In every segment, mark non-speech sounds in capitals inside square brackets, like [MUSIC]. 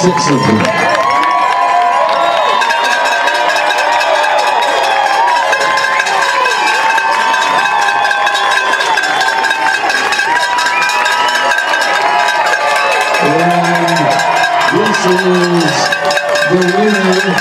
six of them. This is the winner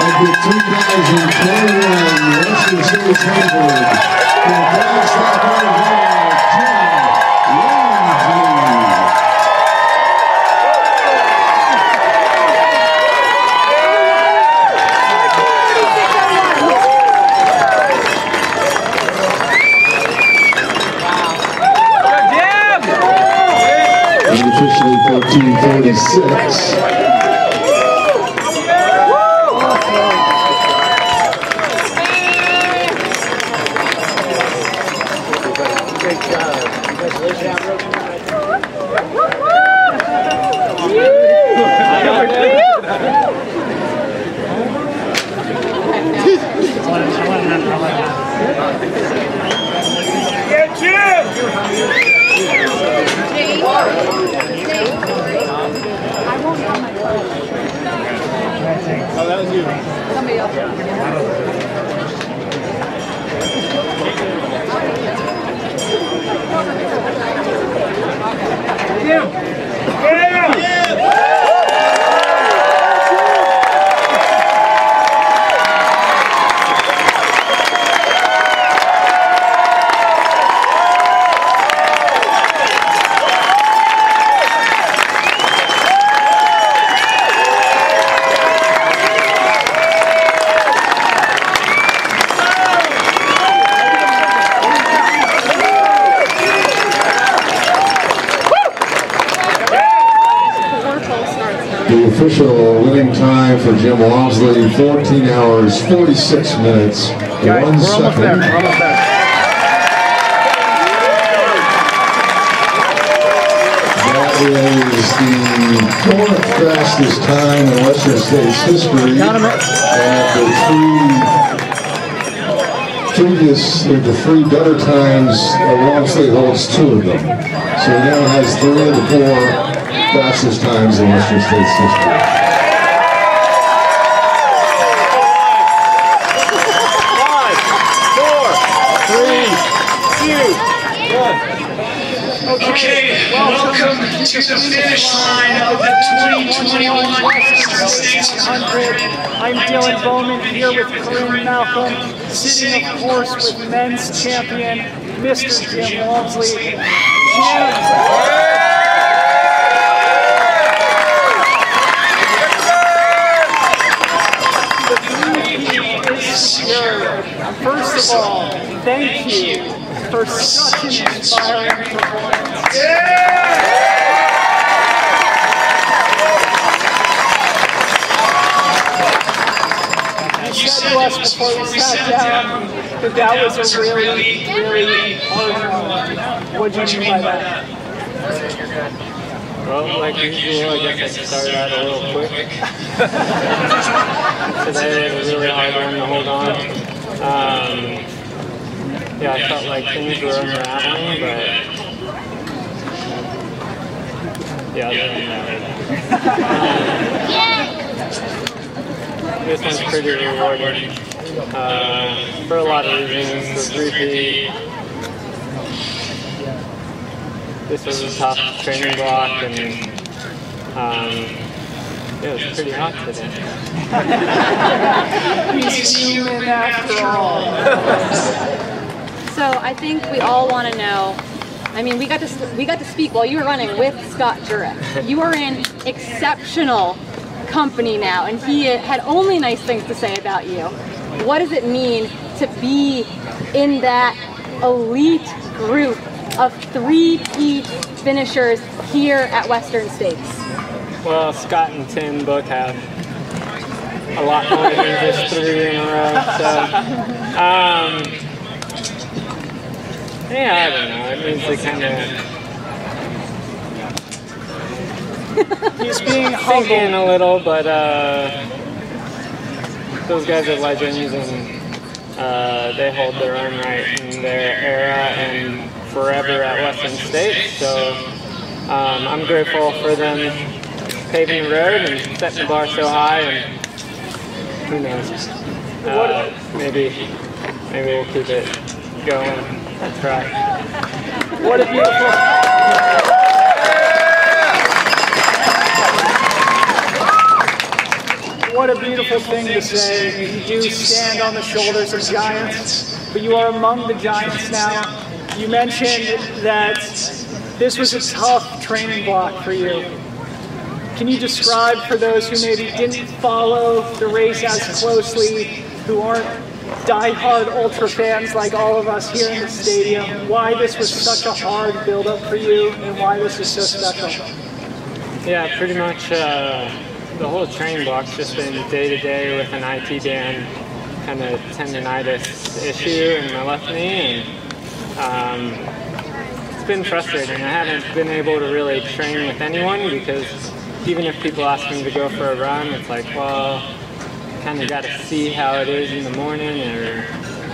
of the 2021 Western States Handbook. From Jim Walmsley. And officially 1446. The official winning time for Jim Walmsley, 14 hours, 46 minutes, Guys, one we're almost there. second. We're almost there. That is the fourth fastest time in Western States history. Count 'em up. And the three previous, the three better times, uh, Walmsley holds two of them. So he now has three of the four fastest times in Western States history. Five, four, three, two, one. Okay, welcome to the finish line of the 2021 Western States 100. I'm Dylan Bowman here with Corinne Malcolm, sitting of course with men's champion, Mr. Jim Walmsley. Jim. First of all, thank you for such an inspiring performance. You said to us before we sat down that that was a really, really hard one. What do you mean by that? Well, like usual, I guess I started out a little quick. Today it was really hard one to hold on. Um, yeah, I felt like things were unraveling, but yeah, other than that, this one's pretty rewarding uh, for a lot of reasons. The repeat. This was a tough training block, and um, it was pretty hot today. [LAUGHS] He's human after all. [LAUGHS] So I think we all want to know. I mean, we got to we got to speak while you were running with Scott Jurek. You are in exceptional company now, and he had only nice things to say about you. What does it mean to be in that elite group of three peat finishers here at Western States? Well, Scott and Tim both have a lot more than just three in a row. So, um, yeah, I don't know. It means they kind of He's being in [LAUGHS] humble. a little, but uh, those guys are legends and uh, they hold their own right in their era and forever at Western State. So um, I'm grateful for them paving the road and setting the bar so high, and who knows? Uh, maybe maybe we'll keep it going and try. What a beautiful. What a beautiful thing to say. You do stand on the shoulders of giants, but you are among the giants now. You mentioned that this was a tough training block for you. Can you describe for those who maybe didn't follow the race as closely, who aren't die-hard ultra fans like all of us here in the stadium, why this was such a hard build-up for you and why this is so special? Yeah, pretty much uh, the whole training block's just been day to day with an IT band kind of tendonitis issue in my left knee, and um, it's been frustrating. I haven't been able to really train with anyone because even if people ask me to go for a run, it's like, well, kind of got to see how it is in the morning, or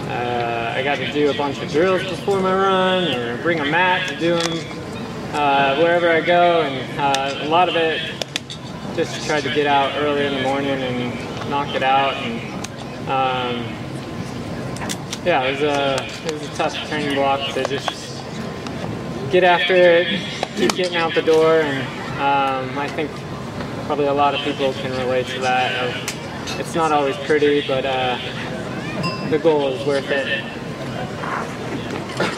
uh, I got to do a bunch of drills before my run, or bring a mat to do them uh, wherever I go, and uh, a lot of it just tried to get out early in the morning and knock it out. And um, yeah, it was a it was a tough training block to just get after it, keep getting out the door, and um, I think probably a lot of people can relate to that. It's not always pretty, but uh, the goal is worth it.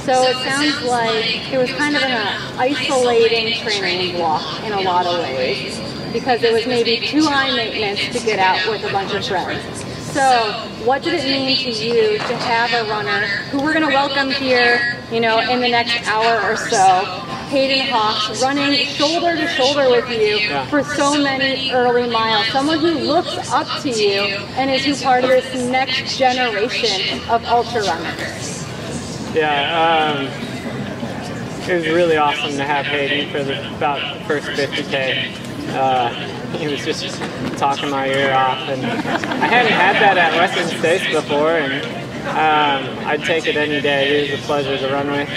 So it sounds like it was kind of an isolating training block in a lot of ways because it was maybe too high maintenance to get out with a bunch of friends. So what did it mean to you to have a runner who we're going to welcome here, you know, in the next hour or so, Hayden Hawks, running shoulder to shoulder with you Yeah. for so many early miles. Someone who looks up to you and is who part of this next generation of ultra runners. Yeah, um, it was really awesome to have Hayden for the about the first 50k. Uh, he was just talking my ear off, and I hadn't had that at Western States before, and um, I'd take it any day. He was a pleasure to run with,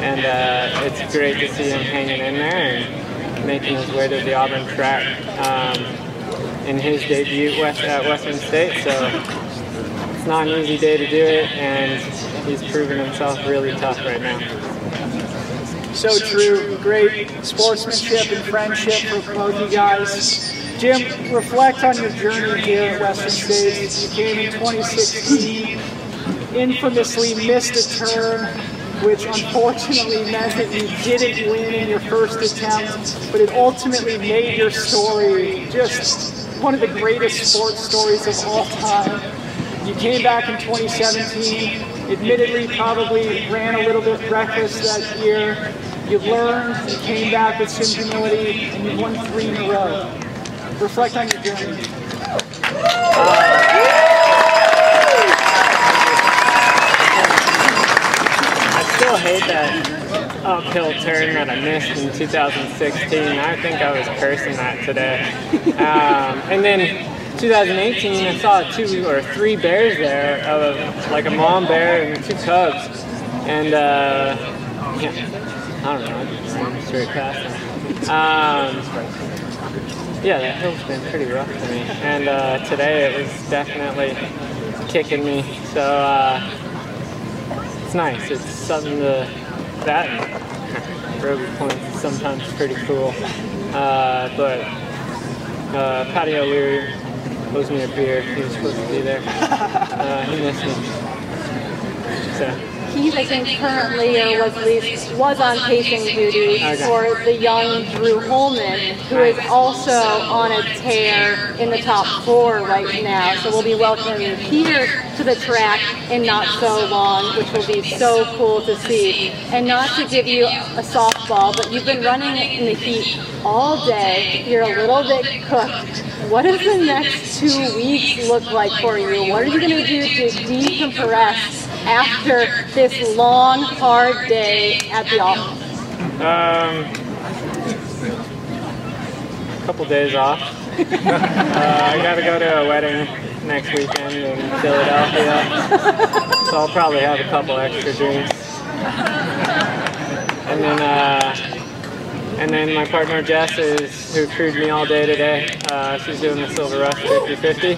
and uh, it's great to see him hanging in there and making his way to the Auburn track um, in his debut west, at Western State. So it's not an easy day to do it, and he's proven himself really tough right now. So true. Great sportsmanship and friendship for both you guys. Jim, reflect on your journey here at Western State. You came in 2016, infamously missed a turn, which unfortunately meant that you didn't win in your first attempt, but it ultimately made your story just one of the greatest sports stories of all time. You came back in 2017, admittedly probably ran a little bit reckless that year. You've learned, you came back with some humility, and you've won three in a row. Reflect on your journey. Uh, I still hate that uphill turn that I missed in 2016. I think I was cursing that today. Um, and then 2018, I saw two or three bears there, uh, like a mom bear and two cubs. And uh, yeah, I don't know, I just ran straight past them. Um, yeah, that hill's been pretty rough for me. And uh, today it was definitely kicking me. So uh, it's nice. It's something to that Robie Point is sometimes pretty cool. Uh, but uh, Patty O'Leary owes me a beer. He was supposed to be there. Uh, he missed me. So He's, I think, currently or was at least was on pacing duty for the young Drew Holmen, who is also on a tear in the top four right now. So we'll be welcoming Peter to the track in not so long, which will be so cool to see. And not to give you a softball, but you've been running in the heat all day. You're a little bit cooked. What does the next two weeks look like for you? What are you going to do to decompress after this long, hard day at the office? Um, a couple days off. [LAUGHS] uh, I got to go to a wedding next weekend in Philadelphia, so I'll probably have a couple extra drinks. And then, uh, And then my partner Jess is who crewed me all day today. Uh, she's doing the Silver Rush 50-50.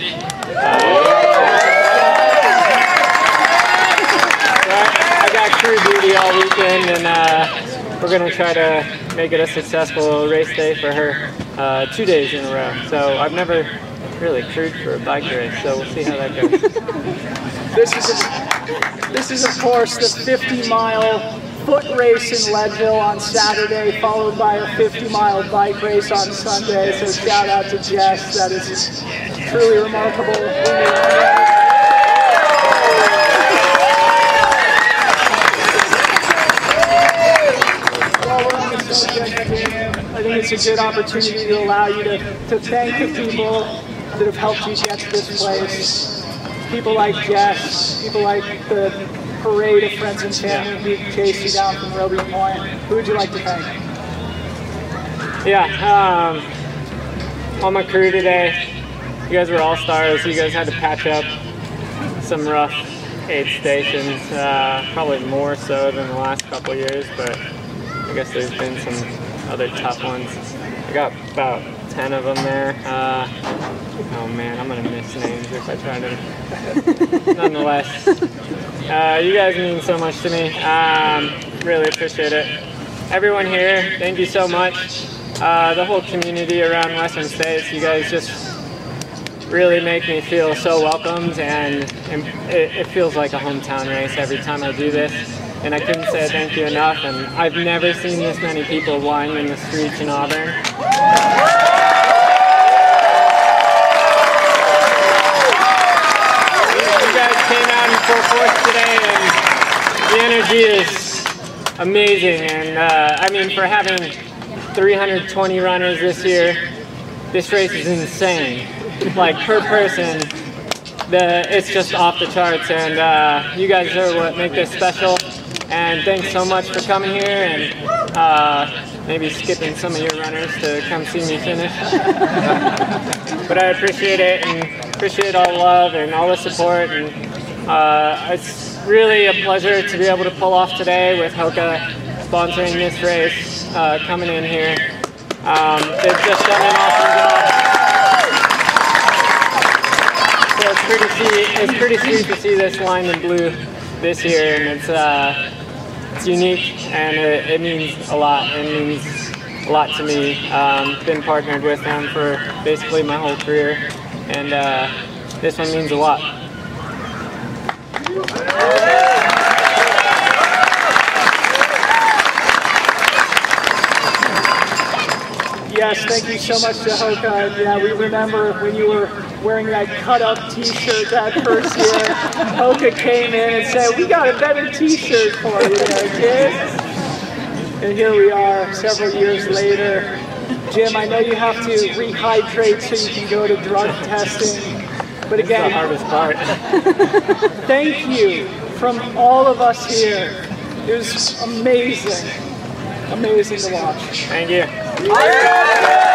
I got crew duty all weekend, and uh, we're gonna try to make it a successful race day for her uh, two days in a row. So I've never really crewed for a bike race, so we'll see how that goes. [LAUGHS] This is, this is of course the 50 mile foot race in Leadville on Saturday, followed by a 50 mile bike race on Sunday. So shout out to Jess. That is truly remarkable. I think it's a good opportunity to allow you to, to thank the people that have helped you get to this place. People like Jess, people like the parade of friends and family who chased you down from Robie Point. Who would you like to thank? Yeah, um, on my crew today, you guys were all stars. You guys had to patch up some rough aid stations, uh, probably more so than the last couple years, but I guess there's been some other tough ones. I got about 10 of them there. Uh, oh man, I'm gonna miss names if I try to. [LAUGHS] Nonetheless, uh, you guys mean so much to me. Um, really appreciate it. Everyone here, thank you so much. Uh, the whole community around Western States, you guys just really make me feel so welcomed and, and it, it feels like a hometown race every time I do this and I couldn't say thank you enough. And I've never seen this many people whine in the streets in Auburn. You guys came out in full force today, and the energy is amazing. And uh, I mean, for having 320 runners this year, this race is insane. Like per person, the it's just off the charts. And uh, you guys are what make this special. And thanks so much for coming here and uh, maybe skipping some of your runners to come see me finish. [LAUGHS] but I appreciate it and appreciate all the love and all the support. And uh, it's really a pleasure to be able to pull off today with Hoka sponsoring this race, uh, coming in here. Um, they've just done an awesome job. So it's pretty, see, it's pretty sweet to see this line in blue this year, and it's uh, it's unique and it, it, means a lot. It means a lot to me. Um, been partnered with them for basically my whole career, and uh, this one means a lot. Yes, thank you so much to Hoka. Yeah, we remember when you were wearing that cut-up T-shirt that first year. Hoka came in and said, "We got a better T-shirt for you, kid." And here we are, several years later. Jim, I know you have to rehydrate so you can go to drug testing. But again, the hardest part. [LAUGHS] thank you from all of us here. It was amazing, amazing to watch. Thank you.